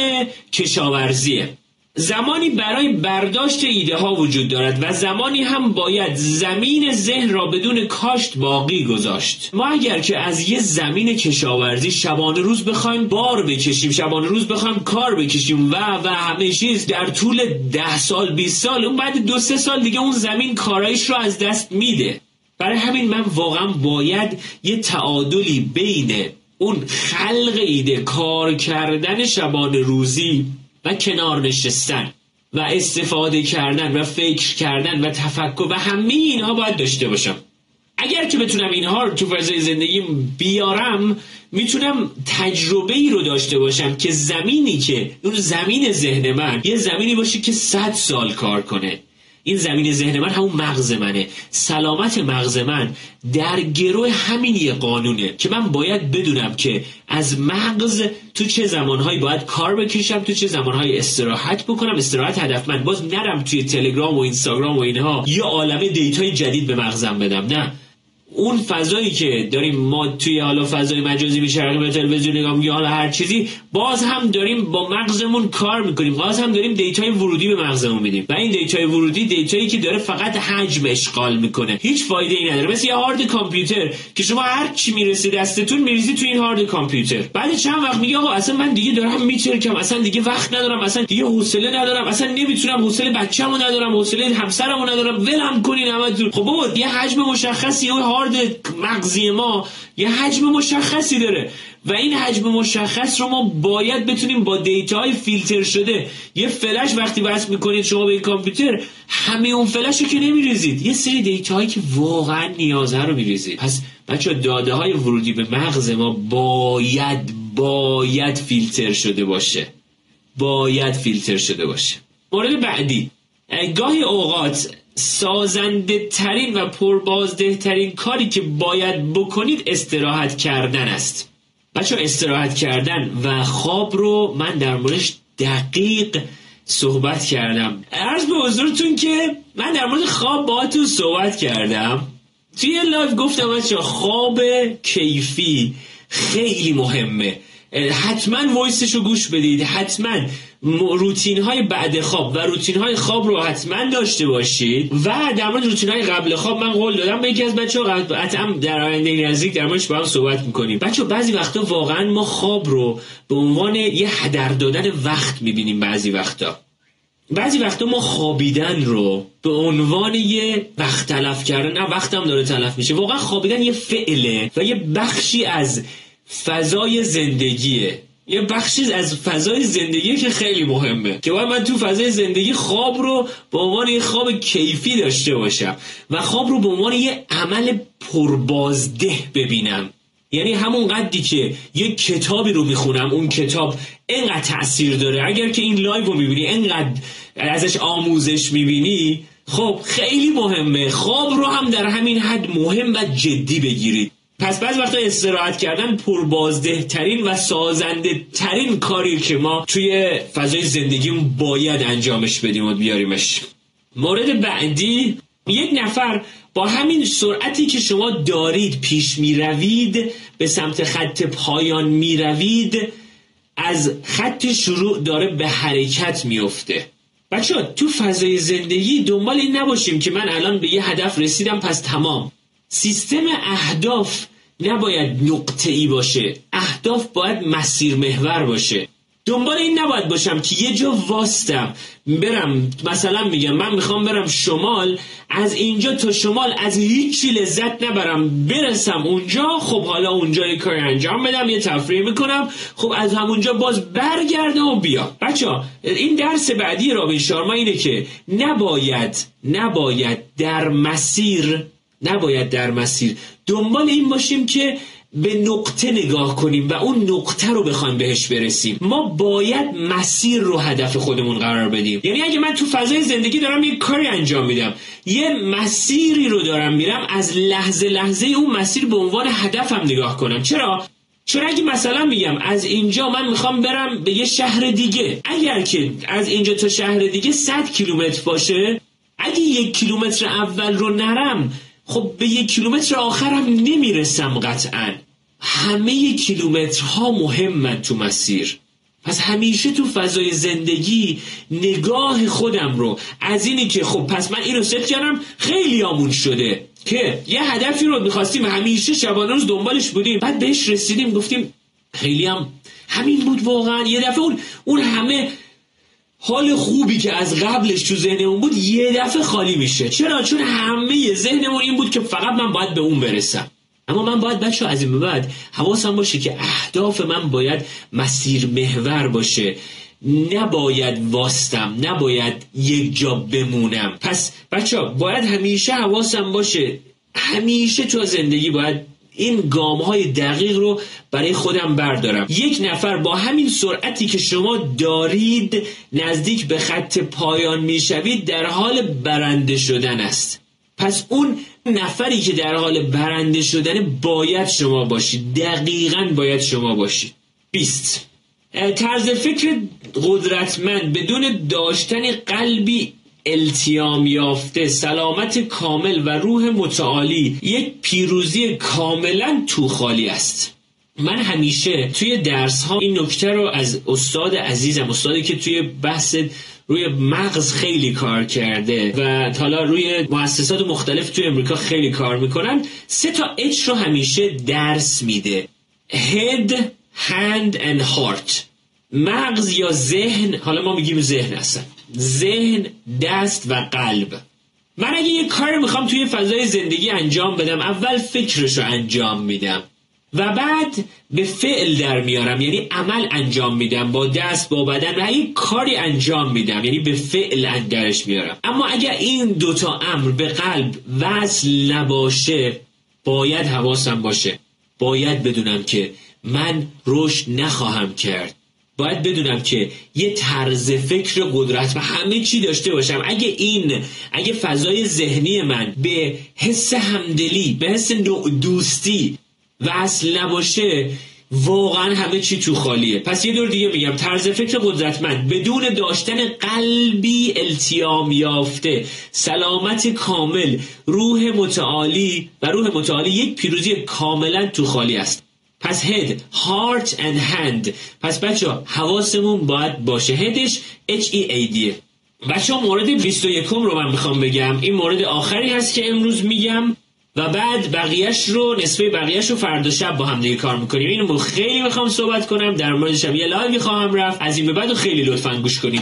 کشاورزیه. زمانی برای برداشت ایده ها وجود دارد و زمانی هم باید زمین ذهن را بدون کاشت باقی گذاشت. ما اگر که از یه زمین کشاورزی شبانه روز بخوایم بار بکشیم شبانه روز بخوایم کار بکشیم و و همه چیز در طول ده سال 20 سال اون بعد دو سه سال دیگه اون زمین کارایش رو از دست میده. برای همین من واقعا باید یه تعادلی بین اون خلق ایده کار کردن شبانه روزی و کنار نشستن و استفاده کردن و فکر کردن و تفکر و همه اینها باید داشته باشم. اگر که بتونم اینها رو تو فضای زندگیم بیارم می‌تونم تجربه ای رو داشته باشم که زمینی که اون زمین ذهن من یه زمینی باشه که صد سال کار کنه. این زمین ذهن من همون مغز منه. سلامت مغز من در گروه همین یه قانونه که من باید بدونم که از مغز تو چه زمانهایی باید کار بکشم تو چه زمانهایی استراحت بکنم استراحت هدفمند باز نرم توی تلگرام و اینستاگرام و اینها یه عالمه دیتای جدید به مغزم بدم. نه. اون فضایی که داریم ما توی حالا فضای مجازی می‌چرخیم به تلویزیون نگاه یا حالا هر چیزی باز هم داریم با مغزمون کار می‌کنیم. باز هم داریم data ی ورودی به مغزمون میدیم. و این data ی ورودی data یی که داره فقط حجم اشغال می‌کنه. هیچ فایده ای نداره. مثل یه هارد کامپیوتر که شما هر چی می‌رسه دستتون میریزی توی این هارد کامپیوتر. بعد چند وقت میگه آقا اصلا من دیگه دارم می‌ترکم. اصلا دیگه وقت ندارم. اصلا دیگه حوصله ندارم. اصلا نمی‌تونم. حوصله بچه‌مو ندارم. حوصله همسرمو ندارم. ولم کنین همتون. خب بابا یه حجم مشخصی. اون هارد مغزی ما یه حجم مشخصی داره. و این حجم مشخص رو ما باید بتونیم با دیتاهای فیلتر شده. یه فلش وقتی وصل می‌کنید شما به این کامپیوتر همه اون فلش رو که نمیریزید. یه سری دیتاهایی که واقعا نیازه رو میریزید. پس بچه داده های ورودی به مغز ما باید باید فیلتر شده باشه. باید فیلتر شده باشه. مورد بعدی. گاهی اوقات سازنده ترین و پربازده ترین کاری که باید بکنید استراحت کردن است. بچه استراحت کردن و خواب رو من در موردش دقیق صحبت کردم. عرض به حضورتون که من در مورد خواب باهاتون صحبت کردم. توی live گفتم بچه خواب کیفی خیلی مهمه. حتما voice ش رو گوش بدید. حتما روتین های بعد خواب و روتین های خواب رو حتما داشته باشید و در مورد روتین های قبل خواب من قول دادم به یکی از بچه ها حتما در آینده نزدیک در موردش با هم صحبت می‌کنیم. بچه بعضی وقتا واقعا ما خواب رو به عنوان یه هدر دادن وقت می‌بینیم بعضی وقتا. بعضی وقتا ما خوابیدن رو به عنوان یه وقت تلف کردن نه وقتم داره تلف میشه واقعا خوابیدن یه فعله و یه بخشی از فضای زندگیه. یه بخشی از فضای زندگی که خیلی مهمه. که باید من تو فضای زندگی خواب رو به عنوان یه خواب کیفی داشته باشم و خواب رو به عنوان یه عمل پربازده ببینم. یعنی همون قدری که یه کتابی رو می‌خونم اون کتاب اینقدر تاثیر داره. اگر که این live رو می‌بینی اینقدر ازش آموزش می‌بینی خب خیلی مهمه. خواب رو هم در همین حد مهم و جدی بگیرید پس بعض وقتا استراحت کردن پربازده ترین و سازنده ترین کاری که ما توی فضای زندگیم باید انجامش بدیم و بیاریمش. مورد بعدی یک نفر با همین سرعتی که شما دارید پیش می روید به سمت خط پایان می روید از خط شروع داره به حرکت میفته بچه تو فضای زندگی دنبال این نباشیم که من الان به یه هدف رسیدم پس تمام. سیستم اهداف نباید نقطه ای باشه. اهداف باید مسیر محور باشه. دنبال این نباید باشم که یه جا واستم. برم مثلا میگم من می‌خوام برم شمال از اینجا تا شمال از هیچی لذت نبرم. برسم اونجا خب حالا اونجا یه کاری انجام بدم یه تفریح می‌کنم. خب از همونجا باز برگردم و بیا بچه این درس بعدی رابین شارما اینه که نباید نباید در مسیر نباید در مسیر دنبال این باشیم که به نقطه نگاه کنیم و اون نقطه رو بخوایم بهش برسیم. ما باید مسیر رو هدف خودمون قرار بدیم. یعنی اگه من تو فضای زندگی دارم یه کاری انجام میدم یه مسیری رو دارم میرم از لحظه لحظه اون مسیر به عنوان هدفم نگاه کنم. چرا؟ چون اگه مثلا میگم از اینجا من می‌خوام برم به یه شهر دیگه اگر که از اینجا تا شهر دیگه 100 کیلومتر باشه اگه یک کیلومتر اول رو نرم خب به یک کیلومتر آخرم نمی‌رسم قطعا. همه کیلومترها مهمن تو مسیر. پس همیشه تو فضای زندگی نگاه خودم رو از اینی که خب پس من اینو ست کردم خیلی آمون شده. که یه هدفی رو می‌خواستیم همیشه شبانه روز دنبالش بودیم. بعد بهش رسیدیم گفتیم خیلی هم همین بود واقعا. یه دفعه اون, اون همه حال خوبی که از قبلش تو ذهنمون بود یه دفعه خالی میشه. چرا؟ چون همه ذهنمون این بود که فقط من باید به اون برسم. اما من باید بچه از این به بعد حواسم باشه که اهداف من باید مسیر محور باشه. نباید واستم نباید یک جا بمونم. پس بچه باید همیشه حواسم باشه. همیشه تو زندگی باید این گام های دقیق رو برای خودم بردارم. یک نفر با همین سرعتی که شما دارید نزدیک به خط پایان می‌شوید در حال برنده شدن است. پس اون نفری که در حال برنده شدن باید شما باشید. دقیقا باید شما باشید. بیست. طرز فکر قدرتمند بدون داشتن قلبی التیام یافته سلامت کامل و روح متعالی یک پیروزی کاملا تو خالی است. من همیشه توی درس ها این نکته رو از استاد عزیزم استادی که توی بحث روی مغز خیلی کار کرده و حالا روی مؤسسات مختلف توی امریکا خیلی کار می‌کنن سه تا اچ رو همیشه درس میده. Head, hand and heart. مغز یا ذهن؟ حالا ما میگیم ذهن هستن. ذهن دست و قلب. من اگه یه کار می‌خوام توی فضای زندگی انجام بدم اول فکرش رو انجام میدم. و بعد به فعل در میارم یعنی عمل انجام میدم با دست با بدن و کاری انجام میدم یعنی به فعل درش میارم. اما اگر این دوتا امر به قلب وصل نباشه باید حواسم باشه. باید بدونم که من رشد نخواهم کرد. باید بدونم که یه طرز فکر قدرت و همه چی داشته باشم. اگه این اگه فضای ذهنی من به حس همدلی به حس دوستی وصل نباشه واقعا همه چی تو خالیه. پس یه دور دیگه میگم طرز فکر قدرتمند بدون داشتن قلبی التیام یافته سلامت کامل روح متعالی و روح متعالی یک پیروزی کاملا تو خالی است. پس هد heart and hand. پس بچه حواسمون باید باشه. هدش H E A D. بچه ها مورد 21 رو من می‌خوام بگم. این مورد آخری هست که امروز میگم. و بعد بقیهش رو نصفه بقیهش رو فردا شب با هم دیگه کار می‌کنیم. اینو خیلی می‌خوام صحبت کنم. در مورد شب یه لایوی خواهم رفت. از این به بعد خیلی لطفا گوش کنید.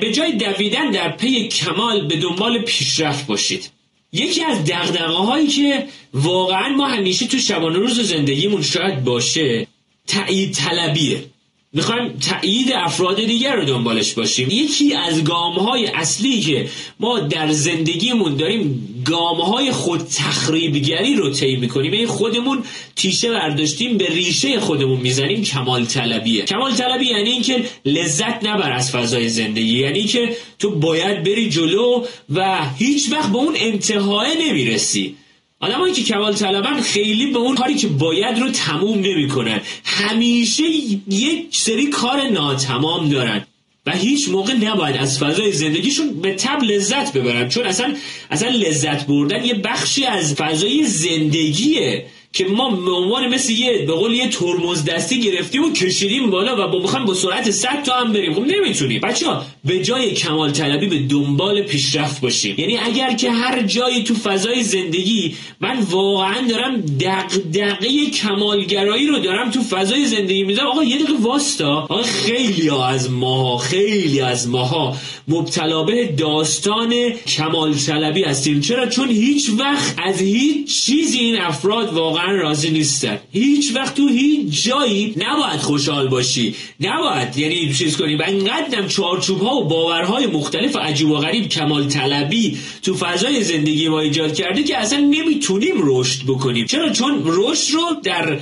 به جای دویدن در پی کمال به دنبال پیشرفت باشید. یکی از دقدقه هایی که واقعا ما همیشه تو شبانه روز زندگیمون شاید باشه تایید طلبیه. می‌خوایم تایید افراد دیگر رو دنبالش باشیم. یکی از گام های اصلی که ما در زندگیمون داریم گام های خود تخریبگری رو طی می‌کنیم. این خودمون تیشه برداشتیم به ریشه خودمون می‌زنیم. کمال طلبیه. کمال طلبی یعنی اینکه لذت نبر از فضای زندگی. یعنی که تو باید بری جلو و هیچ وقت به اون انتهای نمی‌رسی. آدمایی که کمال طلبن خیلی به اون کاری که باید رو تموم نمی‌کنن. همیشه یک سری کار ناتمام دارن. و هیچ موقع نباید از فضای زندگیشون به تب لذت ببرن. چون اصلا اصلا لذت بردن یه بخشی از فضای زندگیه. که ما به عنوان مثل یه به قول یه ترمز دستی گرفتیم و کشیدیم بالا و با می‌خوایم با سرعت 100 تا هم بریم. خب نمی‌تونیم. بچه ها به جای کمال طلبی به دنبال پیشرفت باشیم. یعنی اگر که هر جایی تو فضای زندگی من واقعا دارم دغدغه کمالگرایی رو دارم تو فضای زندگی می‌ذارم آقا یه دقیقه واستا. آقا خیلی از ماها خیلی از ماها مبتلا به داستان کمال طلبی هستیم. چرا؟ چون هیچ وقت از هیچ چیزی این افراد واقعا راضی نیستن. هیچ وقت تو هیچ جایی نباید خوشحال باشی. نباید یعنی چیز کنی. و اینقدرم چارچوب ها و باورهای مختلف و عجیب و غریب کمال طلبی تو فضای زندگی ما ایجاد کرده که اصلا نمی‌تونیم رشد بکنیم. چرا؟ چون رشد رو در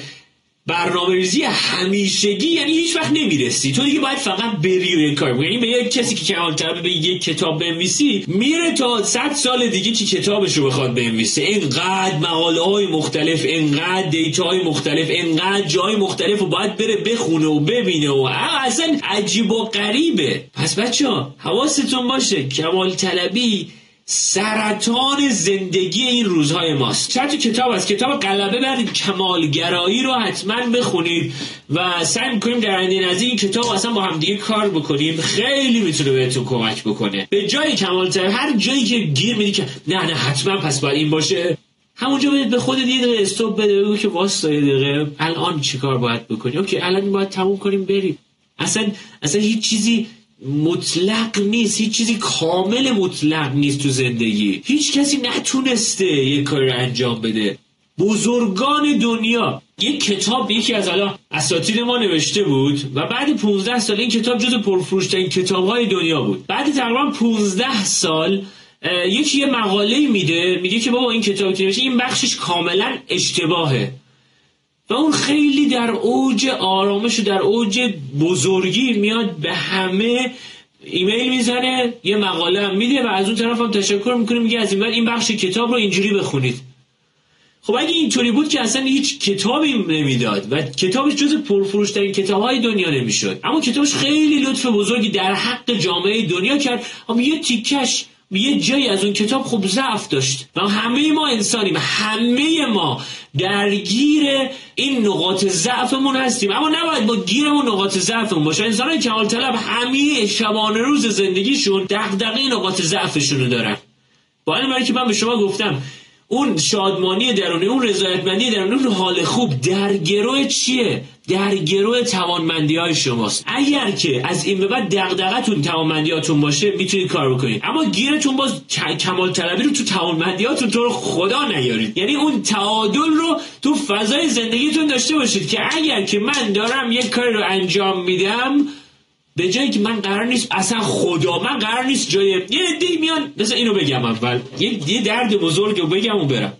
برنامه ریزی همیشگی یعنی هیچ وقت نمی‌رسی. تو دیگه باید فقط بری و یک کار یعنی به یک کسی که کمال طلبه به یک کتاب بنویسی میره تا صد سال دیگه که کتابش رو بخواد بنویسه. اینقدر مقاله های مختلف اینقدر دیتا های مختلف اینقدر جای مختلف و باید بره بخونه و ببینه و اصلا عجیب و غریبه. پس بچه ها حواستون باشه کمال طلبی سرطان زندگی این روزهای ماست. چند کتاب از کتاب قلبه بر کمالگرایی رو حتما بخونید و سعی می‌کنیم در آینده نزدیک این کتاب اصلا با هم دیگه کار بکنیم. خیلی می‌تونه بهتون کمک بکنه. به جای کمال هر جایی که گیر میدی که نه نه حتما پس باید این باشه. همونجا باید به خودت یه دقیقه استوب بده بگو که واسه یه دقیقه الان چیکار باید بکنی؟ اوکی الان باید تموم کنیم بریم. اصلا اصلا هیچ چیزی مطلق نیست هیچ چیزی کامل مطلق نیست تو زندگی. هیچ کسی نتونسته یه کار رو انجام بده. بزرگان دنیا. یک کتاب یکی از حالا اساتید ما نوشته بود و بعد 15 سال این کتاب جز پرفروشترین کتاب های دنیا بود. بعد تقریبا 15 سال یکی یه مقاله میده میگه که بابا این کتاب که نوشته این بخشش کاملا اشتباهه. و اون خیلی در اوج آرامش و در اوج بزرگی میاد به همه ایمیل می‌زنه یه مقاله هم میده و از اون طرف هم تشکر می‌کنه میگه از این بعد این بخش کتاب رو اینجوری بخونید. خب اگه اینطوری بود که اصلا هیچ کتابی نمی‌داد و کتابش جز پرفروشترین کتاب های دنیا نمی‌شد. اما کتابش خیلی لطف بزرگی در حق جامعه دنیا کرد. اما یه تیکش یه جایی از اون کتاب خوب ضعف داشت. و همه ما انسانیم. همه ما درگیر این نقاط ضعفمون هستیم. اما نباید با گیرمون نقاط ضعفمون باشه. انسان کمال طلب همه شبانه روز زندگیشون دغدغه نقاط ضعفشون رو دارن. با این که من به شما گفتم اون شادمانی درونی اون رضایتمندی درونی اون حال خوب در گروه چیه؟ در گروه توانمندی های شماست. اگر که از این به بعد دغدغتون توانمندیاتون باشه می‌تونید کار بکنید. اما گیرتون باز کمال طلبی رو تو توانمندیاتون تو رو خدا نیارید. یعنی اون تعادل رو تو فضای زندگیتون داشته باشید که اگر که من دارم یک کار رو انجام میدم به جایی که من قرار نیست اصلا خدا من قرار نیست جای یه دی میان مثلا اینو بگم اول. یه, درد بزرگ رو بگم و برم.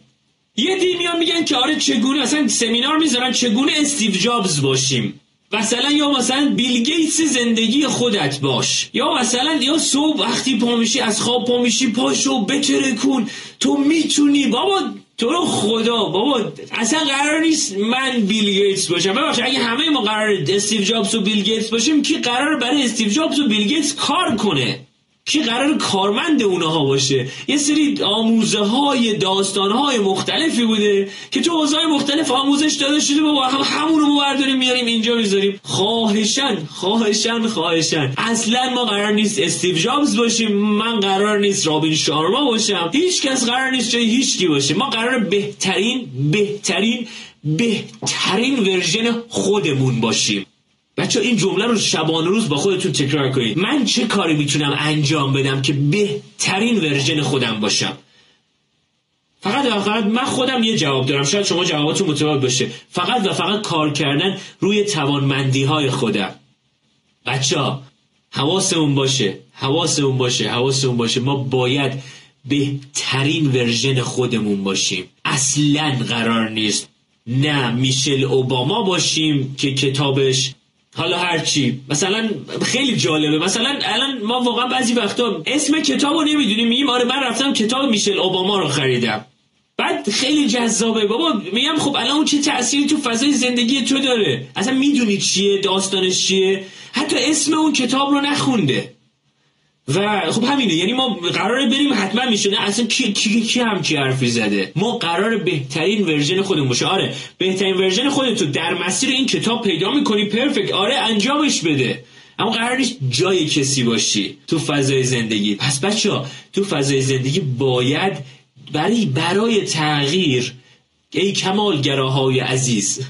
یه عده میان میگن که آره چگونه اصلا سمینار می‌ذارن چگونه استیو جابز باشیم. مثلا یا مثلا بیل گیتس زندگی خودت باش. یا مثلا یا صبح وقتی پا میشی از خواب پا میشی پاشو بترکون تو می‌تونی بابا تو رو خدا بابا اصلا قرار نیست من بیل گیتس باشم. ببخش اگه همه ما قرار استیو جابز و بیل گیتس باشیم کی قرار برای استیو جابز و بیل گیتس کار کنه؟ کی قرار کارمند اونها باشه. یه سری آموزه های داستان های مختلفی بوده که تو حوزه مختلف آموزش داده شده با هم همون رو برداریم میاریم اینجا می‌ذاریم. خواهشن خواهشن خواهشن اصلا ما قرار نیست استیو جابز باشیم من قرار نیست رابین شارما باشم. هیچ کس قرار نیست جای هیچ کی باشه. ما قرار بهترین بهترین بهترین version خودمون باشیم. بچه این جمله رو شبانه روز با خودتون تکرار کنید. من چه کاری می‌تونم انجام بدم که بهترین version خودم باشم؟ فقط و فقط من خودم یه جواب دارم. شاید شما جواباتون متفاوت باشه. فقط و فقط کار کردن روی توانمندی های خودم. بچه ها حواسمون باشه. حواسمون باشه. حواسمون باشه. ما باید بهترین ورژن خودمون باشیم. اصلا قرار نیست. نه میشل اوباما باشیم که کتابش حالا هرچی مثلا خیلی جالبه. مثلا الان ما واقعا بعضی وقتا اسم کتاب رو نمی‌دونیم. میگیم آره من رفتم کتاب میشل اوباما رو خریدم. بعد خیلی جذابه. بابا میگم خب الان اون چه تأثیری تو فضای زندگی تو داره؟ اصلا می‌دونی چیه؟ داستانش چیه؟ حتی اسم اون کتاب رو نخونده. و خب همینه یعنی ما قراره بریم حتما میشونه اصلا کی کی کی هم کی حرفی زده؟ ما قرار بهترین version خودمون باشه. آره بهترین version خودت تو در مسیر این کتاب پیدا می‌کنی perfect آره انجامش بده. اما قرار نیست جای کسی باشی تو فضای زندگی. پس بچه تو فضای زندگی باید برای برای تغییر ای کمالگراهای عزیز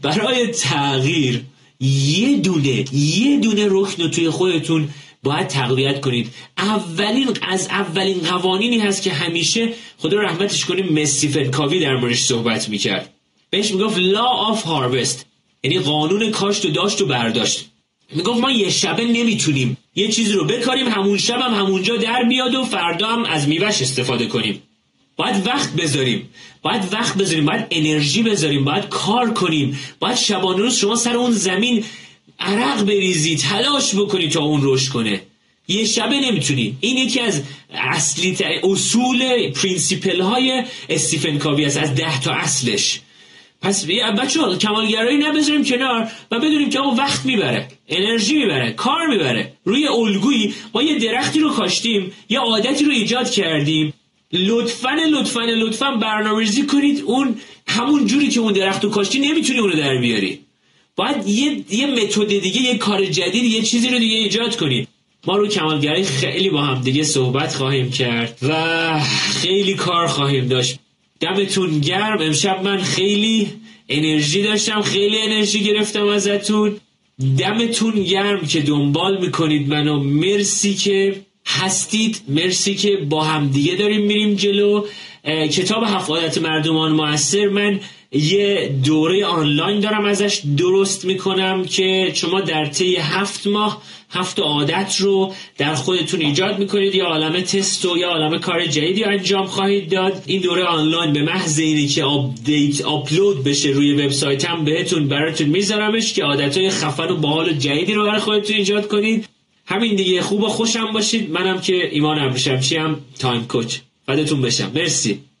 برای تغییر یه دونه یه دونه رکن توی خودتون باید تقویت کنید. اولین از اولین قوانینی هست که همیشه خدا رحمتش کنیم مستیفن کاوی در موردش صحبت می‌کرد. بهش می‌گفت law of harvest یعنی قانون کاشت و داشت و برداشت. می‌گفت ما یه شبه نمی‌تونیم. یه چیزی رو بکاریم همون شب هم همونجا در بیاد و فردا هم از میوهش استفاده کنیم. باید وقت بذاریم. باید وقت بذاریم. باید انرژی بذاریم. باید کار کنیم. باید شبانه روز شما سر اون زمین عرق بریزی تلاش بکنی تا اون رشد کنه. یه شبه نمی‌تونی. این یکی از اصلی اصول principle های استیفن کاوی از ده تا اصلش. پس بچه ها کمالگرایی رو بذاریم کنار و بدونیم که اون وقت می‌بره انرژی می‌بره کار می‌بره. روی الگویی ما یه درختی رو کاشتیم یه عادتی رو ایجاد کردیم. لطفا لطفا لطفا برنامه‌ریزی کنید. اون همون جوری که اون درخت رو کاشتی نمی‌تونی اونو در بیاری. باید یه یه متد دیگه یه کار جدید یه چیزی رو دیگه ایجاد کنید ما رو کمالگرایی خیلی با هم دیگه صحبت خواهیم کرد و خیلی کار خواهیم داشت. دمتون گرم. امشب من خیلی انرژی داشتم خیلی انرژی گرفتم ازتون. دمتون گرم که دنبال می‌کنید منو. مرسی که هستید. مرسی که با هم دیگه داریم میریم جلو. کتاب هفت مردمان موثر من یه دوره آنلاین دارم ازش درست می‌کنم که شما در طی هفت ماه هفت عادت رو در خودتون ایجاد می‌کنید. یا عالم تست و یا عالم کار جدیدی انجام خواهید داد. این دوره آنلاین به محض اینی که آپدیت آپلود بشه روی وبسایتم بهتون براتون میذارمش که عادتهای خفن و باحال و جدیدی رو برای خودتون ایجاد کنید. همین دیگه. خوب و خوشم باشید. منم که ایمان ابریشمچی هم تایم کوچ. فدتون بشم. مرسی.